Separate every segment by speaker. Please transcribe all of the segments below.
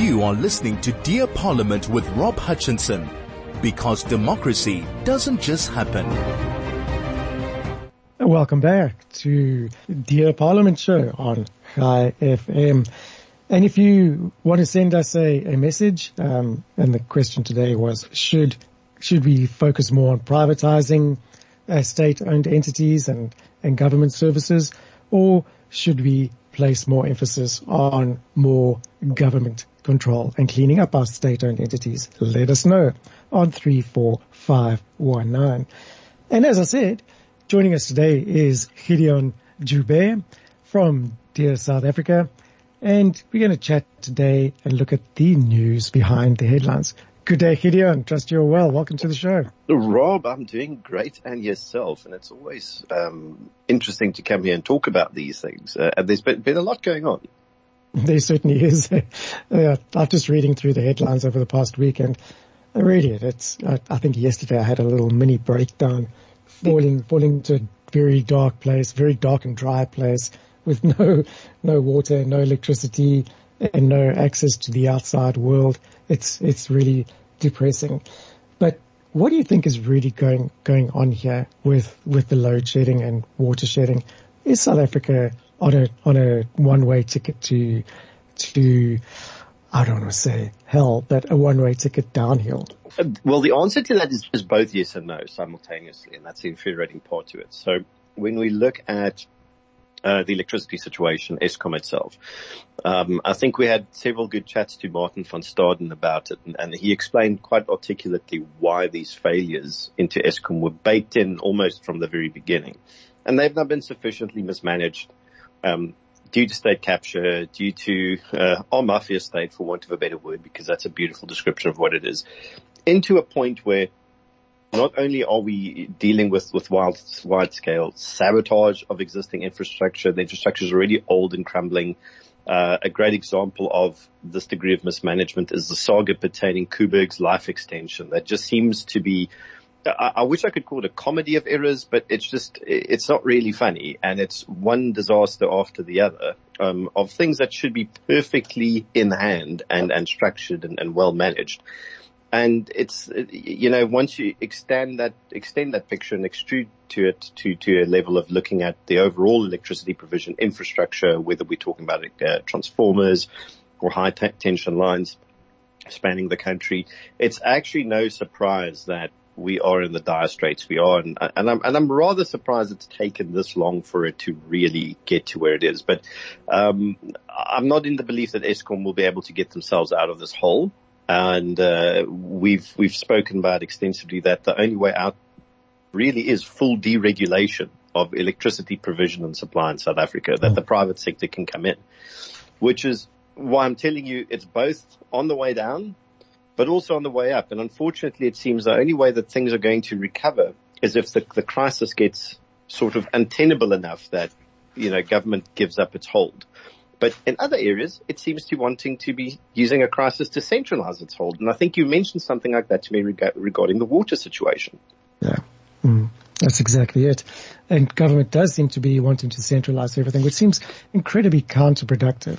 Speaker 1: You are listening to Dear Parliament with Rob Hutchinson because democracy doesn't just happen.
Speaker 2: Welcome back to Dear Parliament show on Chai FM. And if you want to send us a, a message, um, and the question today was, should, should we focus more on privatizing uh, state-owned entities and, and government services, or should we place more emphasis on more government control and cleaning up our state-owned entities? Let us know on 34519. And as I said, joining us today is Gideon Joubert from Dear South Africa. And we're going to chat today and look at the news behind the headlines. Good day, Gideon. Trust you're well. Welcome to the show.
Speaker 3: Rob, I'm doing great and yourself. And it's always um, interesting to come here and talk about these things. Uh, and there's been, been a lot going on.
Speaker 2: There certainly is. I'm just reading through the headlines over the past week and I read it. It's, I, I think yesterday I had a little mini breakdown falling, falling to a very dark place, very dark and dry place with no, no water, no electricity and no access to the outside world. It's, it's really depressing. But what do you think is really going going on here with with the load shedding and water shedding? Is South Africa on a on a one way ticket to to I don't want to say hell, but a one way ticket downhill?
Speaker 3: Well, the answer to that is, both yes and no simultaneously, and that's the infuriating part to it. So when we look at uh, the electricity situation, Eskom itself. Um, I think we had several good chats to Martin van Staden about it, and, and, he explained quite articulately why these failures into Eskom were baked in almost from the very beginning, and they've now been sufficiently mismanaged. Um, due to state capture, due to uh, our mafia state, for want of a better word, because that's a beautiful description of what it is, into a point where not only are we dealing with, with wide, wide scale sabotage of existing infrastructure, the infrastructure is already old and crumbling. Uh, a great example of this degree of mismanagement is the saga pertaining Koeberg's life extension. That just seems to be, I, wish I could call it a comedy of errors, but it's just, it's not really funny. And it's one disaster after the other, um, of things that should be perfectly in hand and, and structured and, and well managed and it's you know once you extend that extend that picture and extrude to it to to a level of looking at the overall electricity provision infrastructure, whether we're talking about uh, transformers or high t- tension lines spanning the country, it's actually no surprise that we are in the dire straits we are, and, and I'm and I'm rather surprised it's taken this long for it to really get to where it is. But um, I'm not in the belief that Eskom will be able to get themselves out of this hole. And uh, we've we've spoken about extensively that the only way out really is full deregulation of electricity provision and supply in South Africa, that the private sector can come in, which is why I'm telling you it's both on the way down, but also on the way up. And unfortunately, it seems the only way that things are going to recover is if the, the crisis gets sort of untenable enough that, you know, government gives up its hold. But in other areas, it seems to wanting to be using a crisis to centralize its hold. And I think you mentioned something like that to me reg- regarding the water situation.
Speaker 2: Yeah. Mm, that's exactly it. And government does seem to be wanting to centralize everything, which seems incredibly counterproductive.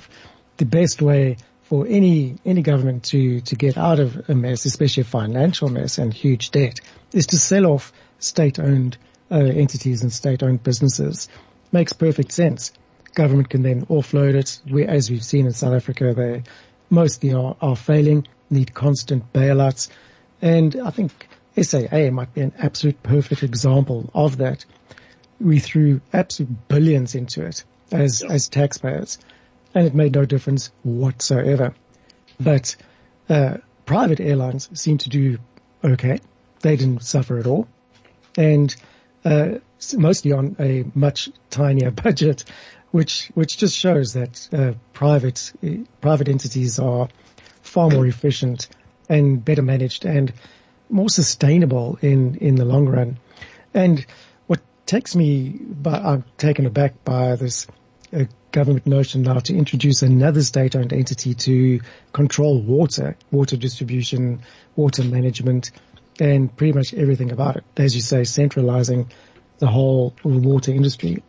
Speaker 2: The best way for any, any government to, to get out of a mess, especially a financial mess and huge debt, is to sell off state-owned uh, entities and state-owned businesses. Makes perfect sense government can then offload it. We, as we've seen in South Africa, they mostly are, are failing, need constant bailouts. And I think SAA might be an absolute perfect example of that. We threw absolute billions into it as, as taxpayers and it made no difference whatsoever. But, uh, private airlines seem to do okay. They didn't suffer at all. And, uh, mostly on a much tinier budget which which just shows that uh, private private entities are far more efficient and better managed and more sustainable in in the long run. And what takes me, by, I'm taken aback by this uh, government notion now to introduce another state-owned entity to control water, water distribution, water management, and pretty much everything about it. As you say, centralizing the whole water industry.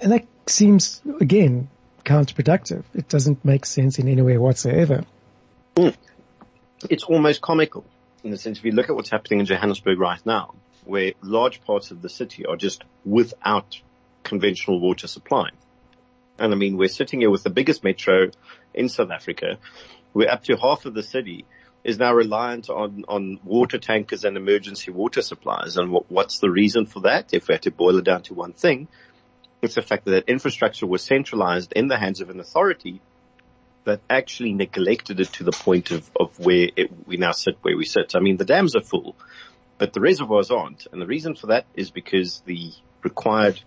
Speaker 2: And that seems, again, counterproductive. It doesn't make sense in any way whatsoever.
Speaker 3: Mm. It's almost comical in the sense if you look at what's happening in Johannesburg right now, where large parts of the city are just without conventional water supply. And I mean, we're sitting here with the biggest metro in South Africa. We're up to half of the city is now reliant on, on water tankers and emergency water supplies. And what, what's the reason for that? If we had to boil it down to one thing, it's the fact that infrastructure was centralized in the hands of an authority that actually neglected it to the point of, of where it, we now sit where we sit. I mean, the dams are full, but the reservoirs aren't. And the reason for that is because the required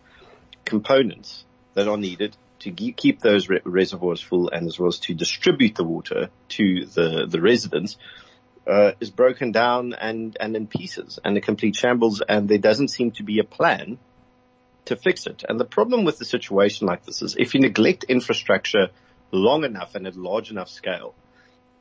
Speaker 3: components that are needed to keep those re- reservoirs full and as well as to distribute the water to the, the residents uh, is broken down and, and in pieces and a complete shambles and there doesn't seem to be a plan to fix it. And the problem with the situation like this is if you neglect infrastructure long enough and at large enough scale,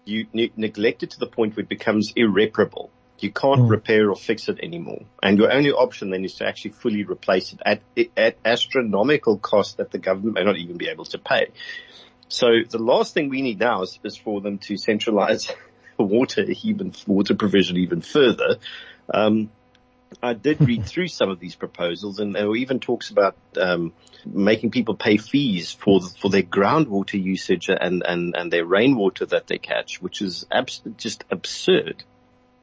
Speaker 3: you ne- neglect it to the point where it becomes irreparable. You can't mm. repair or fix it anymore. And your only option then is to actually fully replace it at, at astronomical cost that the government may not even be able to pay. So the last thing we need now is, is for them to centralize water, even water provision even further. Um, I did read through some of these proposals, and there were even talks about um, making people pay fees for for their groundwater usage and, and, and their rainwater that they catch, which is abs- just absurd.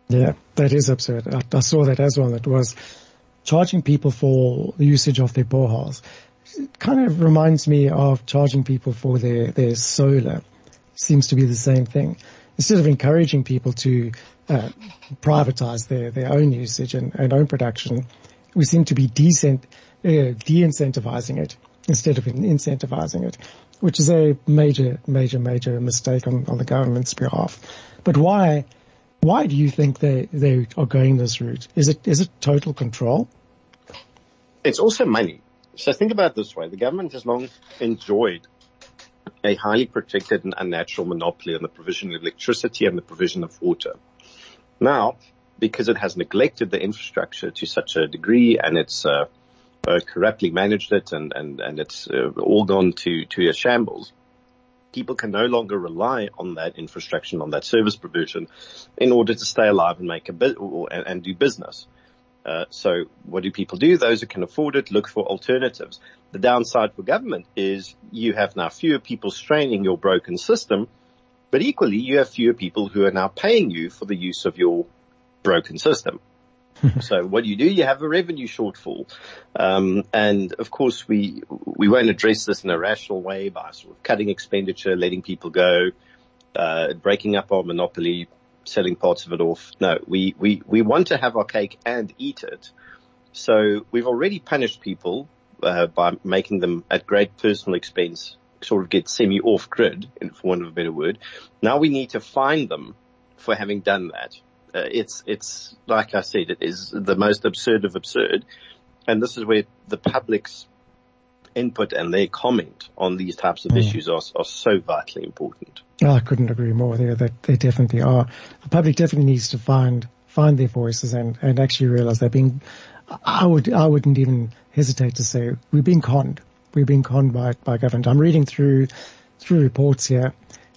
Speaker 2: Yeah, that is absurd. I, I saw that as well. It was charging people for the usage of their boreholes. It kind of reminds me of charging people for their, their solar. Seems to be the same thing. Instead of encouraging people to uh, privatize their, their own usage and, and own production, we seem to be decent, uh, de-incentivizing it instead of incentivizing it, which is a major, major, major mistake on, on the government's behalf. But why why do you think they, they are going this route? Is it, is it total control?
Speaker 3: It's also money. So think about it this way. The government has long enjoyed a highly protected and unnatural monopoly on the provision of electricity and the provision of water. Now, because it has neglected the infrastructure to such a degree and it's uh, uh, corruptly managed it and, and, and it's uh, all gone to, to a shambles, people can no longer rely on that infrastructure, on that service provision in order to stay alive and make a bit and, and do business. Uh, so what do people do? Those who can afford it look for alternatives. The downside for government is you have now fewer people straining your broken system, but equally you have fewer people who are now paying you for the use of your broken system. so what do you do? You have a revenue shortfall. Um, and of course we, we won't address this in a rational way by sort of cutting expenditure, letting people go, uh, breaking up our monopoly, selling parts of it off. No, we, we, we want to have our cake and eat it. So we've already punished people, uh, by making them at great personal expense sort of get semi off grid, for want of a better word. Now we need to find them for having done that uh, it's it's like I said, it is the most absurd of absurd, and this is where the public's input and their comment on these types of mm. issues are, are so vitally important.
Speaker 2: Oh, I couldn't agree more. There, that they definitely are. The public definitely needs to find find their voices and and actually realize they're being. I would I wouldn't even hesitate to say we're being conned. We're being conned by by government. I'm reading through through reports here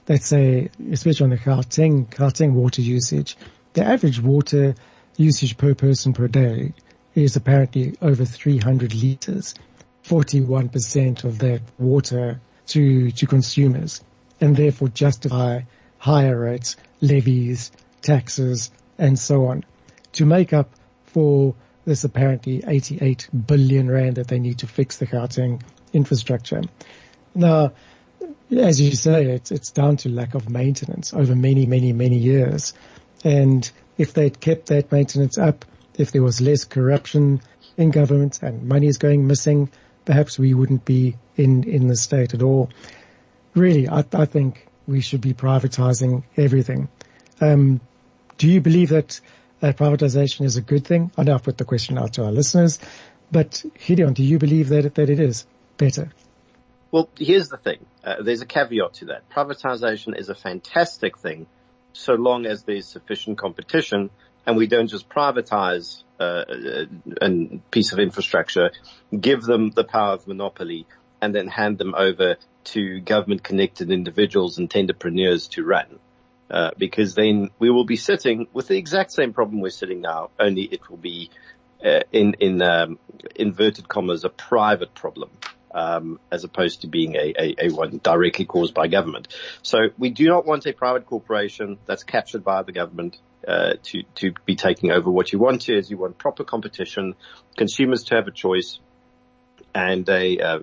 Speaker 2: that say, especially on the Gauteng, Gauteng water usage, the average water usage per person per day is apparently over 300 liters, 41% of that water to, to consumers and therefore justify higher rates, levies, taxes, and so on to make up for this apparently 88 billion rand that they need to fix the Gauteng infrastructure. Now, as you say, it's, it's down to lack of maintenance over many, many, many years. And if they'd kept that maintenance up, if there was less corruption in government and money is going missing, perhaps we wouldn't be in, in the state at all. Really, I, I think we should be privatizing everything. Um, do you believe that uh, privatization is a good thing? I know I've put the question out to our listeners, but Gideon, do you believe that, that it is better?
Speaker 3: Well, here's the thing. Uh, there's a caveat to that. Privatization is a fantastic thing so long as there's sufficient competition and we don't just privatize uh, a piece of infrastructure, give them the power of monopoly, and then hand them over to government-connected individuals and tenderpreneurs to run. Uh, because then we will be sitting with the exact same problem we're sitting now, only it will be uh, in in um, inverted commas a private problem um, as opposed to being a, a, a, one directly caused by government. So we do not want a private corporation that's captured by the government uh, to to be taking over. What you want is you want proper competition, consumers to have a choice, and a uh,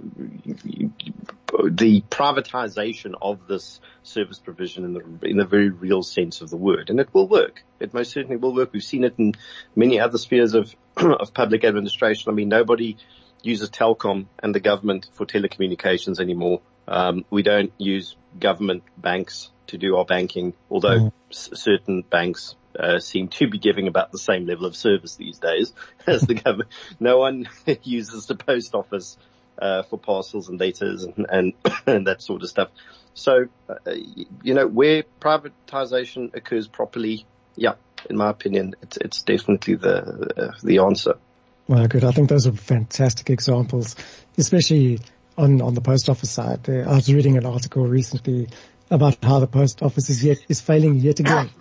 Speaker 3: the privatization of this service provision in the in the very real sense of the word, and it will work. It most certainly will work. We've seen it in many other spheres of of public administration. I mean, nobody uses Telkom and the government for telecommunications anymore. Um, we don't use government banks to do our banking, although mm. s- certain banks uh, seem to be giving about the same level of service these days as the government. No one uses the post office uh, for parcels and letters and, and, and, that sort of stuff. So, uh, you know, where privatization occurs properly, yeah, in my opinion, it's, it's definitely the uh, the answer.
Speaker 2: Well, good. I think those are fantastic examples, especially on, on the post office side. I was reading an article recently about how the post office is yet, is failing yet again.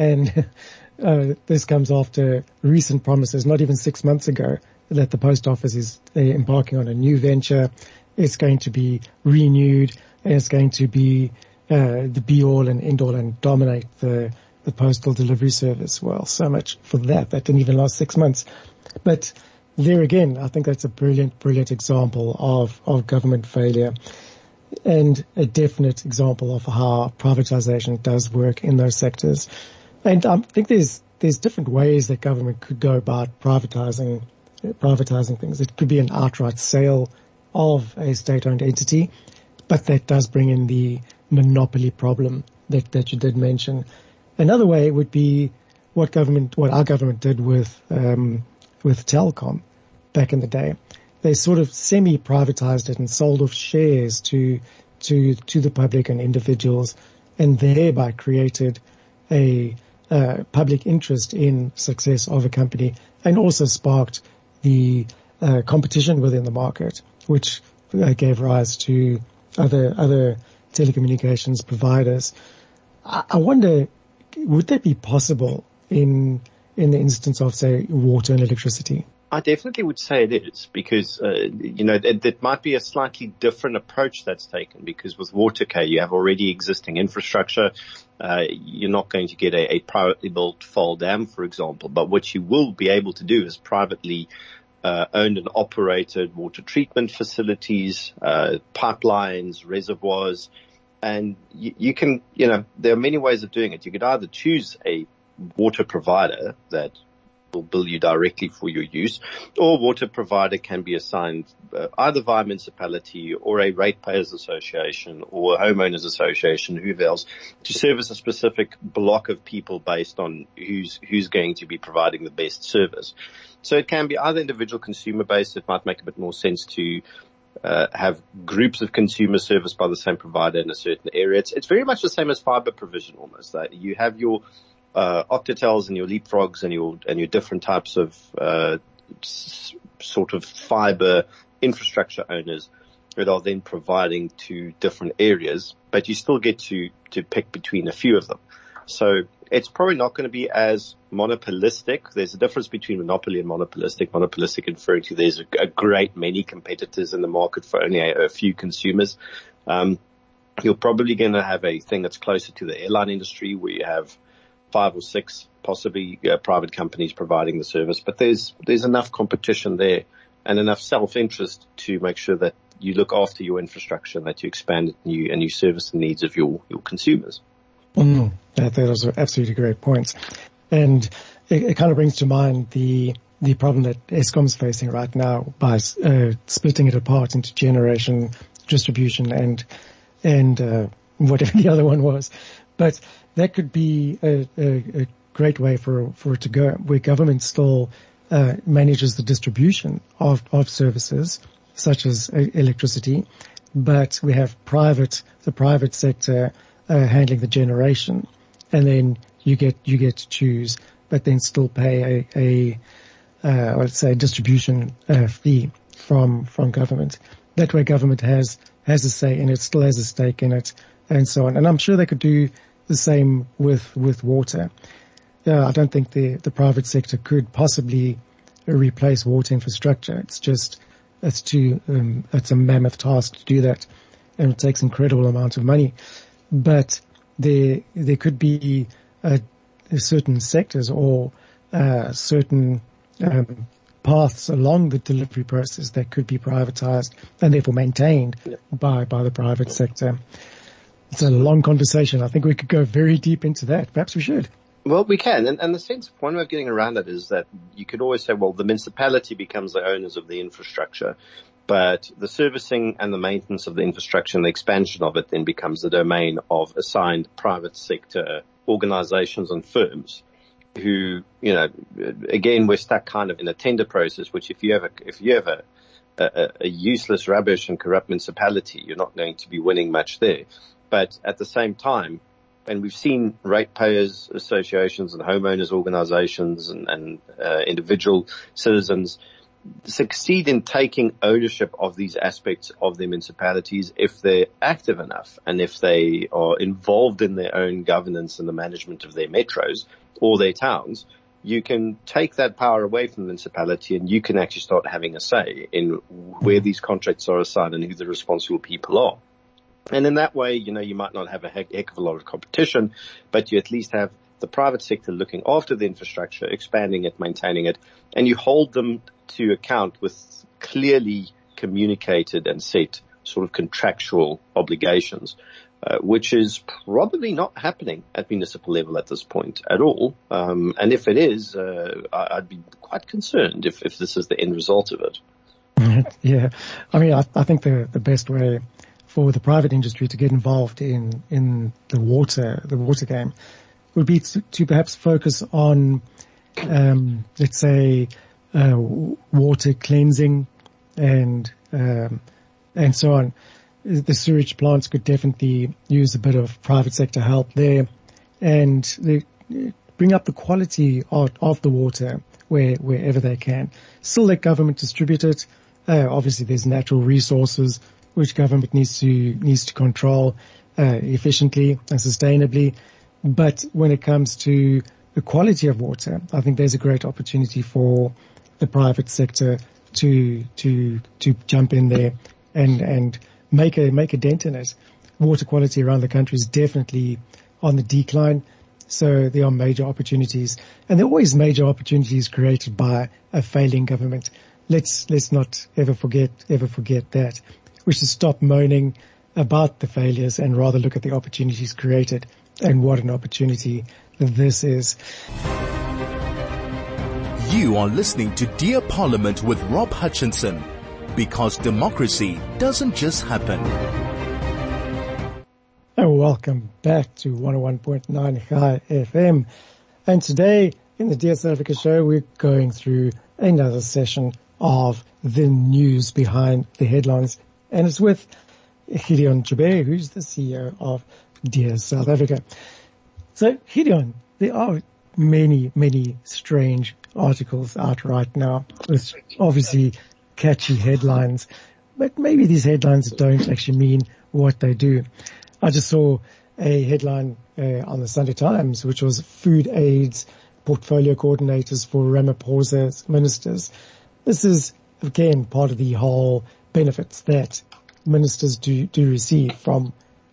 Speaker 2: And, uh, this comes after recent promises, not even six months ago, that the post office is uh, embarking on a new venture. It's going to be renewed and it's going to be, uh, the be all and end all and dominate the, the postal delivery service. Well, so much for that. That didn't even last six months. But there again, I think that's a brilliant, brilliant example of, of government failure and a definite example of how privatization does work in those sectors. And I think there's, there's different ways that government could go about privatizing, privatizing things. It could be an outright sale of a state-owned entity, but that does bring in the monopoly problem that, that you did mention. Another way would be what government, what our government did with, um, with Telkom back in the day. They sort of semi-privatized it and sold off shares to, to, to the public and individuals and thereby created a, uh, public interest in success of a company and also sparked the uh, competition within the market, which uh, gave rise to other, other telecommunications providers. I, I wonder, would that be possible in in the instance of, say, water and electricity?
Speaker 3: I definitely would say it is because, uh, you know, it, might be a slightly different approach that's taken because with Watercare you have already existing infrastructure. Uh, you're not going to get a, a, privately built Vaal Dam, for example, but what you will be able to do is privately uh, owned and operated water treatment facilities, uh, pipelines, reservoirs, and you, you can, you know, there are many ways of doing it. You could either choose a water provider that will bill you directly for your use, or water provider can be assigned uh, either via municipality or a ratepayers association or a homeowners association, who else, to service a specific block of people based on who's who's going to be providing the best service. So it can be either individual consumer based. It might make a bit more sense to uh, have groups of consumers serviced by the same provider in a certain area. It's, it's very much the same as fiber provision almost. That you have your uh, Octotels and your Leapfrogs and your and your different types of uh, s- sort of fiber infrastructure owners that are then providing to different areas, but you still get to to pick between a few of them. So it's probably not going to be as monopolistic. There's a difference between monopoly and monopolistic. Monopolistic referring to there's a, a great many competitors in the market for only a, a few consumers. Um, you're probably going to have a thing that's closer to the airline industry where you have five or six possibly uh, private companies providing the service, but there's there's enough competition there and enough self-interest to make sure that you look after your infrastructure that you expand it and you and you service the needs of your your consumers.
Speaker 2: Mm, that, those are absolutely great points, and it, it, kind of brings to mind the the problem that Eskom's facing right now by uh, splitting it apart into generation, distribution, and and uh, whatever the other one was. But that could be a, a, a great way for, for it to go, where government still uh, manages the distribution of, of services such as uh, electricity, but we have private, the private sector uh, handling the generation, and then you get you get to choose, but then still pay a, a uh, let's say distribution uh, fee from from government. That way, government has has a say in it, still has a stake in it, and so on. And I'm sure they could do the same with, with water. Yeah, I don't think the, the private sector could possibly replace water infrastructure. It's just, it's too, um, it's a mammoth task to do that. And it takes incredible amounts of money. But there, there could be uh, certain sectors or uh, certain um, paths along the delivery process that could be privatized and therefore maintained by, by the private sector. It's a long conversation. I think we could go very deep into that. Perhaps we should.
Speaker 3: Well, we can. And, and the sense, one way of getting around it is that you could always say, well, the municipality becomes the owners of the infrastructure, but the servicing and the maintenance of the infrastructure and the expansion of it then becomes the domain of assigned private sector organizations and firms who, you know, again, we're stuck kind of in a tender process, which if you have a, if you have a, a, a useless, rubbish and corrupt municipality, you're not going to be winning much there. But at the same time, and we've seen ratepayers associations and homeowners organizations and, and uh, individual citizens succeed in taking ownership of these aspects of their municipalities if they're active enough and if they are involved in their own governance and the management of their metros or their towns, you can take that power away from the municipality and you can actually start having a say in where these contracts are assigned and who the responsible people are. And in that way, you know, you might not have a heck, of a lot of competition, but you at least have the private sector looking after the infrastructure, expanding it, maintaining it, and you hold them to account with clearly communicated and set sort of contractual obligations. Uh, which is probably not happening at municipal level at this point at all. Um, and if it is, uh, I'd be quite concerned if, if this is the end result of
Speaker 2: it. Yeah, I mean, I, I think the the best way for the private industry to get involved in in the water the water game would be to, to perhaps focus on, um, let's say, uh, water cleansing and um, and so on the sewage plants could definitely use a bit of private sector help there and bring up the quality of, of the water where, wherever they can. Still let government distribute it. Uh, obviously there's natural resources which government needs to, needs to control, uh, efficiently and sustainably. But when it comes to the quality of water, I think there's a great opportunity for the private sector to, to, to jump in there and, and make a make a dent in it. Water quality around the country is definitely on the decline. So there are major opportunities and there are always major opportunities created by a failing government. Let's, let's not ever forget, ever forget that. We should stop moaning about the failures and rather look at the opportunities created and what an opportunity this is.
Speaker 1: You are listening to Dear Parliament with Rob Hutchinson because democracy doesn't just happen.
Speaker 2: And welcome back to 101.9 Chai FM. And today in the Dear South Africa show, we're going through another session of the news behind the headlines. And it's with Gideon Joubert, who's the CEO of Dear South Africa. So Gideon, there are many, many strange articles out right now, which obviously catchy headlines, but maybe these headlines don't actually mean what they do. I just saw a headline uh, on the Sunday Times, which was food aides portfolio coordinators for Ramaphosa's ministers. This is again part of the whole benefits that ministers do, do receive from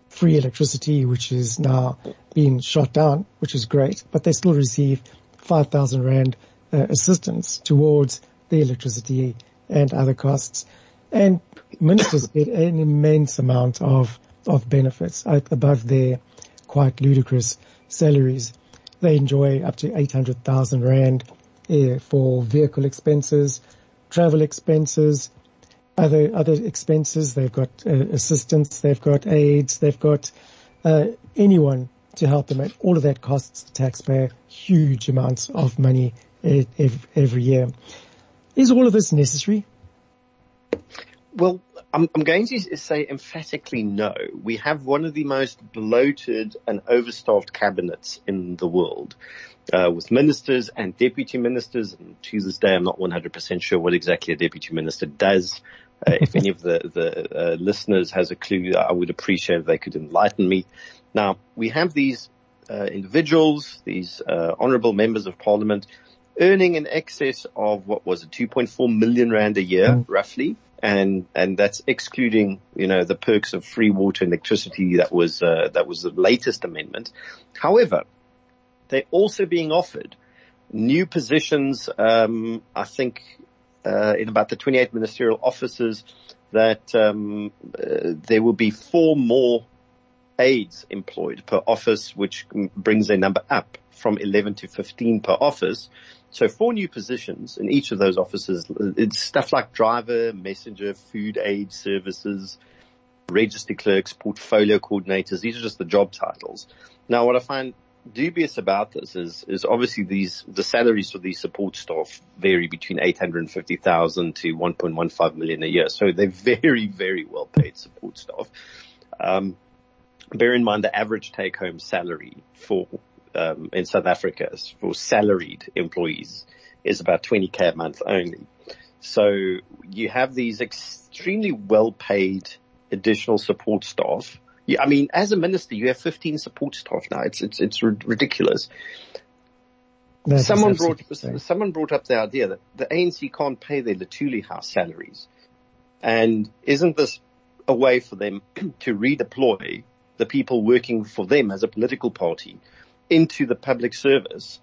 Speaker 2: free electricity, which is now being shot down, which is great, but they still receive 5,000 rand uh, assistance towards the electricity and other costs. And ministers get an immense amount of, of benefits above their quite ludicrous salaries. They enjoy up to 800,000 rand uh, for vehicle expenses, travel expenses, other, other expenses. They've got uh, assistance, they've got aides, they've got, uh, anyone to help them. And all of that costs the taxpayer huge amounts of money every, every year. Is all of this necessary?
Speaker 3: Well, I'm, I'm, going to say emphatically no. We have one of the most bloated and overstaffed cabinets in the world. Uh, with ministers and deputy ministers, and to this day I'm not 100% sure what exactly a deputy minister does. Uh, if any of the, the uh, listeners has a clue, I would appreciate if they could enlighten me. Now, we have these uh, individuals, these uh, honourable members of parliament, earning in excess of what was it, 2.4 million rand a year, mm. roughly, and and that's excluding you know the perks of free water and electricity that was uh, that was the latest amendment. However, they're also being offered new positions. Um, I think uh, in about the 28 ministerial offices that um, uh, there will be four more aides employed per office, which brings their number up from 11 to 15 per office. So four new positions in each of those offices. It's stuff like driver, messenger, food aid services, register clerks, portfolio coordinators. These are just the job titles. Now what I find dubious about this is, is obviously these, the salaries for these support staff vary between 850,000 to 1.15 million a year. So they're very, very well paid support staff. Um, bear in mind the average take home salary for um, in South Africa for salaried employees is about 20k a month only. So you have these extremely well paid additional support staff. Yeah, I mean, as a minister, you have 15 support staff now. It's, it's, it's ridiculous. That someone brought, someone brought up the idea that the ANC can't pay their Luthuli House salaries. And isn't this a way for them to redeploy the people working for them as a political party into the public service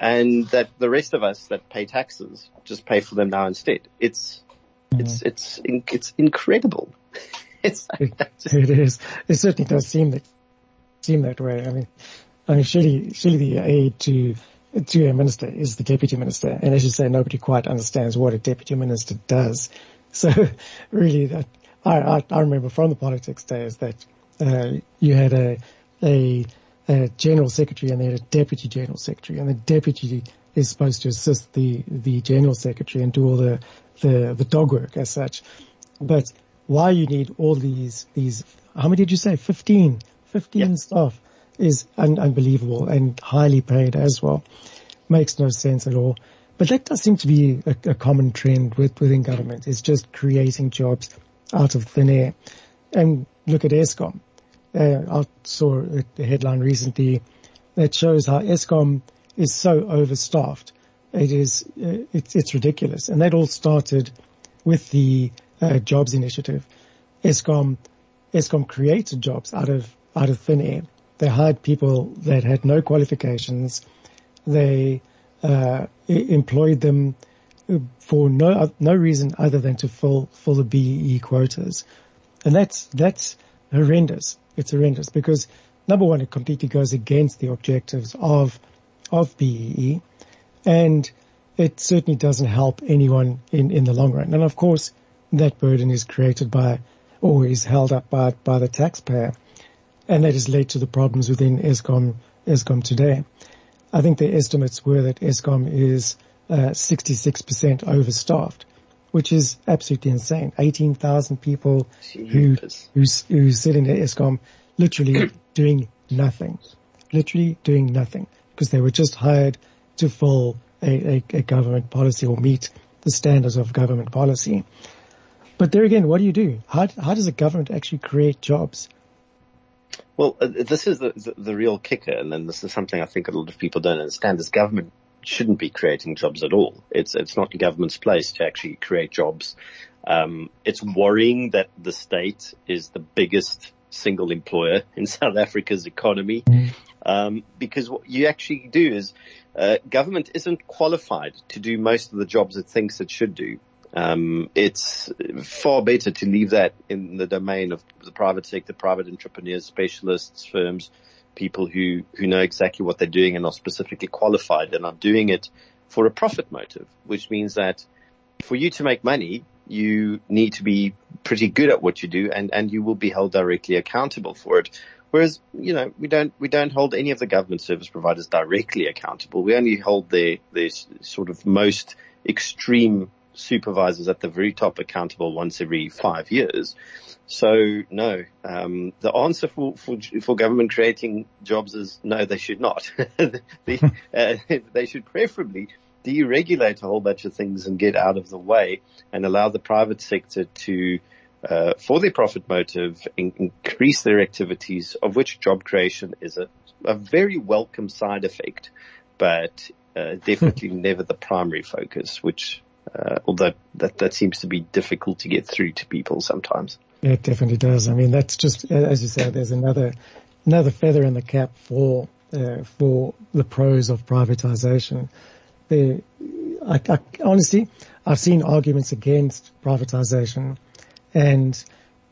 Speaker 3: and that the rest of us that pay taxes just pay for them now instead. It's, mm-hmm. it's, it's, it's incredible.
Speaker 2: it's, it, it is. It certainly does seem that, seem that way. I mean, I mean, surely, surely the aide to, to a minister is the deputy minister. And as you say, nobody quite understands what a deputy minister does. So really that, I, I, I remember from the politics days that, uh, you had a, a a general secretary and then a deputy general secretary, and the deputy is supposed to assist the the general secretary and do all the the, the dog work as such. But why you need all these these how many did you say 15 15 yep. staff is un- unbelievable and highly paid as well. Makes no sense at all. But that does seem to be a, a common trend with, within government. It's just creating jobs out of thin air. And look at Eskom uh, I saw a headline recently that shows how Eskom is so overstaffed. It is, uh, it's, it's ridiculous. And that all started with the uh, jobs initiative. Eskom, Eskom created jobs out of, out of thin air. They hired people that had no qualifications. They, uh, employed them for no, no reason other than to fill, fill the BEE quotas. And that's, that's horrendous it's horrendous because number one, it completely goes against the objectives of, of BEE and it certainly doesn't help anyone in, in the long run. And of course, that burden is created by or is held up by, by the taxpayer. And that has led to the problems within Eskom, Eskom today. I think the estimates were that Eskom is uh, 66% overstaffed which is absolutely insane. 18,000 people who, who, who sit in the Eskom literally doing nothing, literally doing nothing because they were just hired to fill a, a, a government policy or meet the standards of government policy. But there again, what do you do? How, how does a government actually create jobs?
Speaker 3: Well, uh, this is the, the, the real kicker, and then this is something I think a lot of people don't understand. This government shouldn't be creating jobs at all. It's it's not the government's place to actually create jobs. Um, it's worrying that the state is the biggest single employer in South Africa's economy, um, because what you actually do is uh, government isn't qualified to do most of the jobs it thinks it should do. Um, it's far better to leave that in the domain of the private sector, private entrepreneurs, specialists, firms, people who, who know exactly what they're doing and are specifically qualified and are doing it for a profit motive, which means that for you to make money, you need to be pretty good at what you do and, and you will be held directly accountable for it. Whereas, you know, we don't, we don't hold any of the government service providers directly accountable. We only hold their, their sort of most extreme supervisors at the very top accountable once every five years. So no, um, the answer for, for, for government creating jobs is no, they should not. the, uh, they should preferably deregulate a whole bunch of things and get out of the way and allow the private sector to uh, for their profit motive, in- increase their activities, of which job creation is a, a very welcome side effect, but uh, definitely never the primary focus, which uh, although that, that seems to be difficult to get through to people sometimes.
Speaker 2: Yeah, it definitely does. I mean, that's just, as you say. there's another, another feather in the cap for, uh, for the pros of privatization. The, I, I, honestly, I've seen arguments against privatization and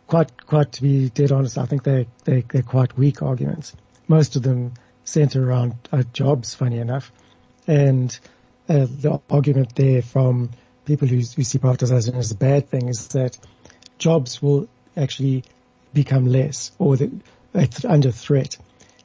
Speaker 2: quite, quite to be dead honest, I think they, they, they're quite weak arguments. Most of them center around uh, jobs, funny enough. And uh, the argument there from people who, who see privatization as a bad thing is that jobs will actually become less or the, it's under threat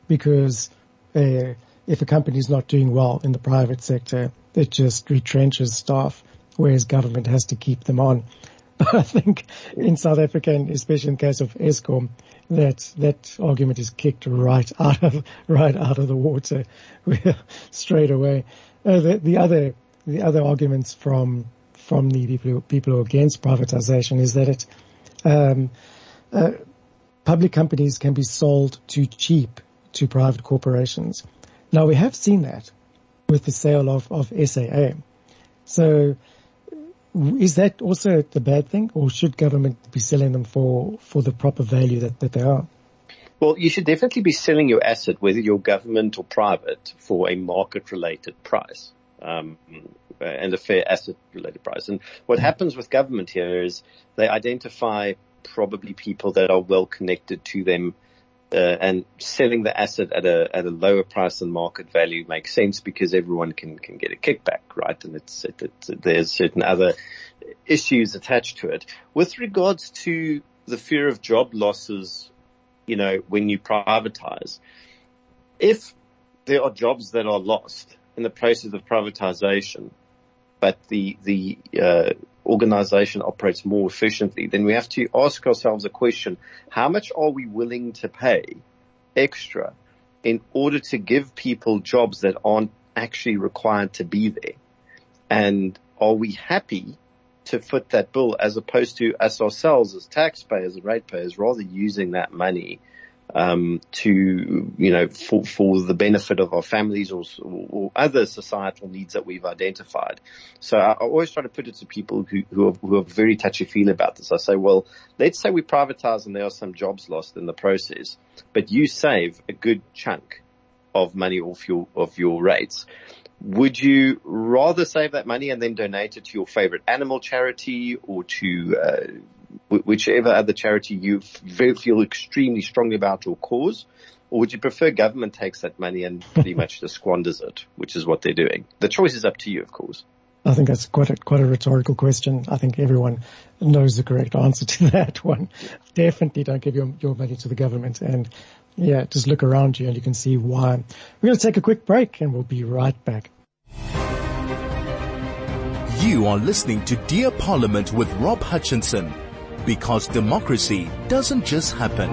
Speaker 2: because uh, if a company is not doing well in the private sector, it just retrenches staff, whereas government has to keep them on. But I think in South Africa, and especially in the case of Eskom, that that argument is kicked right out of right out of the water straight away. Uh, the, the other the other arguments from from the people who, people who are against privatization is that it um, uh, public companies can be sold too cheap to private corporations. Now we have seen that with the sale of, of SAA. So is that also the bad thing or should government be selling them for, for the proper value that, that they are?
Speaker 3: Well, you should definitely be selling your asset, whether you're government or private, for a market-related price. Um, and a fair asset-related price. And what happens with government here is they identify probably people that are well connected to them, uh, and selling the asset at a at a lower price than market value makes sense because everyone can can get a kickback, right? And it's it, it, there's certain other issues attached to it. With regards to the fear of job losses you know, when you privatize. If there are jobs that are lost in the process of privatization, but the, the, uh, organization operates more efficiently, then we have to ask ourselves a question. How much are we willing to pay extra in order to give people jobs that aren't actually required to be there? And are we happy to foot that bill as opposed to us ourselves as taxpayers and ratepayers rather using that money um, to, you know, for, for the benefit of our families or, or, other societal needs that we've identified. So I, I, always try to put it to people who, who are, who are very touchy feely about this. I say, well, let's say we privatize and there are some jobs lost in the process, but you save a good chunk of money off your, of your rates would you rather save that money and then donate it to your favorite animal charity or to uh, whichever other charity you feel extremely strongly about your cause? Or would you prefer government takes that money and pretty much just squanders it, which is what they're doing? The choice is up to you, of course.
Speaker 2: I think that's quite a, quite a rhetorical question. I think everyone knows the correct answer to that one. Definitely don't give your, your money to the government and yeah, just look around you and you can see why. We're going to take a quick break and we'll be right back.
Speaker 1: You are listening to Dear Parliament with Rob Hutchinson because democracy doesn't just happen.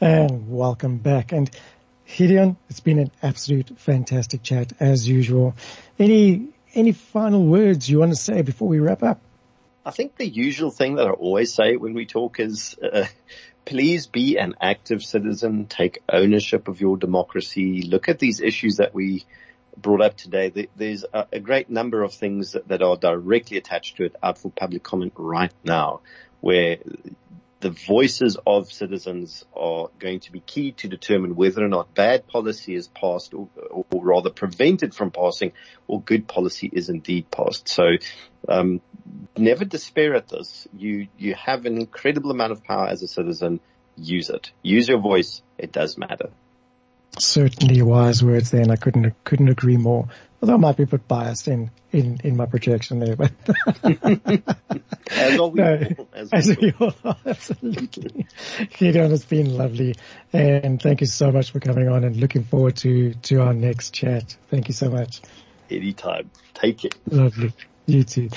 Speaker 2: And welcome back. And Gideon, it's been an absolute fantastic chat as usual. Any, any final words you want to say before we wrap up?
Speaker 3: I think the usual thing that I always say when we talk is, uh, please be an active citizen, take ownership of your democracy, look at these issues that we brought up today. There's a great number of things that are directly attached to it out for public comment right now where the voices of citizens are going to be key to determine whether or not bad policy is passed or, or rather prevented from passing or good policy is indeed passed. So, um, never despair at this. You, you have an incredible amount of power as a citizen. Use it. Use your voice. It does matter.
Speaker 2: Certainly wise words there and I couldn't, couldn't agree more. Although I might be a bit biased in, in, in my projection there, but.
Speaker 3: as all we no,
Speaker 2: As, as we all are, absolutely. Gideon, it's been lovely. And thank you so much for coming on and looking forward to, to our next chat. Thank you so much.
Speaker 3: Anytime. Take it.
Speaker 2: Lovely. You too.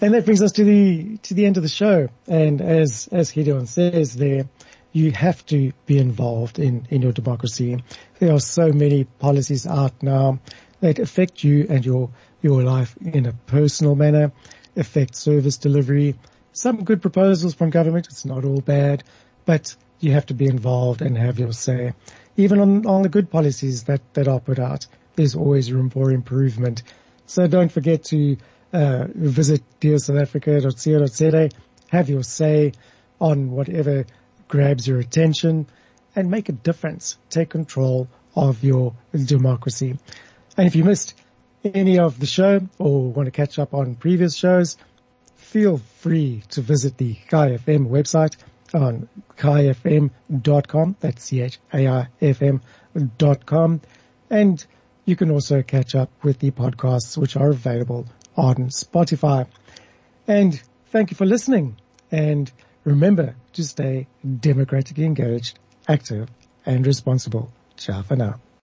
Speaker 2: And that brings us to the, to the end of the show. And as, as Gideon says there, you have to be involved in, in your democracy. There are so many policies out now that affect you and your, your life in a personal manner, affect service delivery, some good proposals from government. It's not all bad, but you have to be involved and have your say. Even on, on the good policies that, that are put out, there's always room for improvement. So don't forget to uh, visit dearsouthafrica.co.za, have your say on whatever grabs your attention and make a difference. Take control of your democracy. And if you missed any of the show or want to catch up on previous shows, feel free to visit the Chai FM website on chaifm.com. That's C-H-A-I-F-M dot com. And you can also catch up with the podcasts which are available on Spotify. And thank you for listening. And remember to stay democratically engaged, active and responsible. Ciao for now.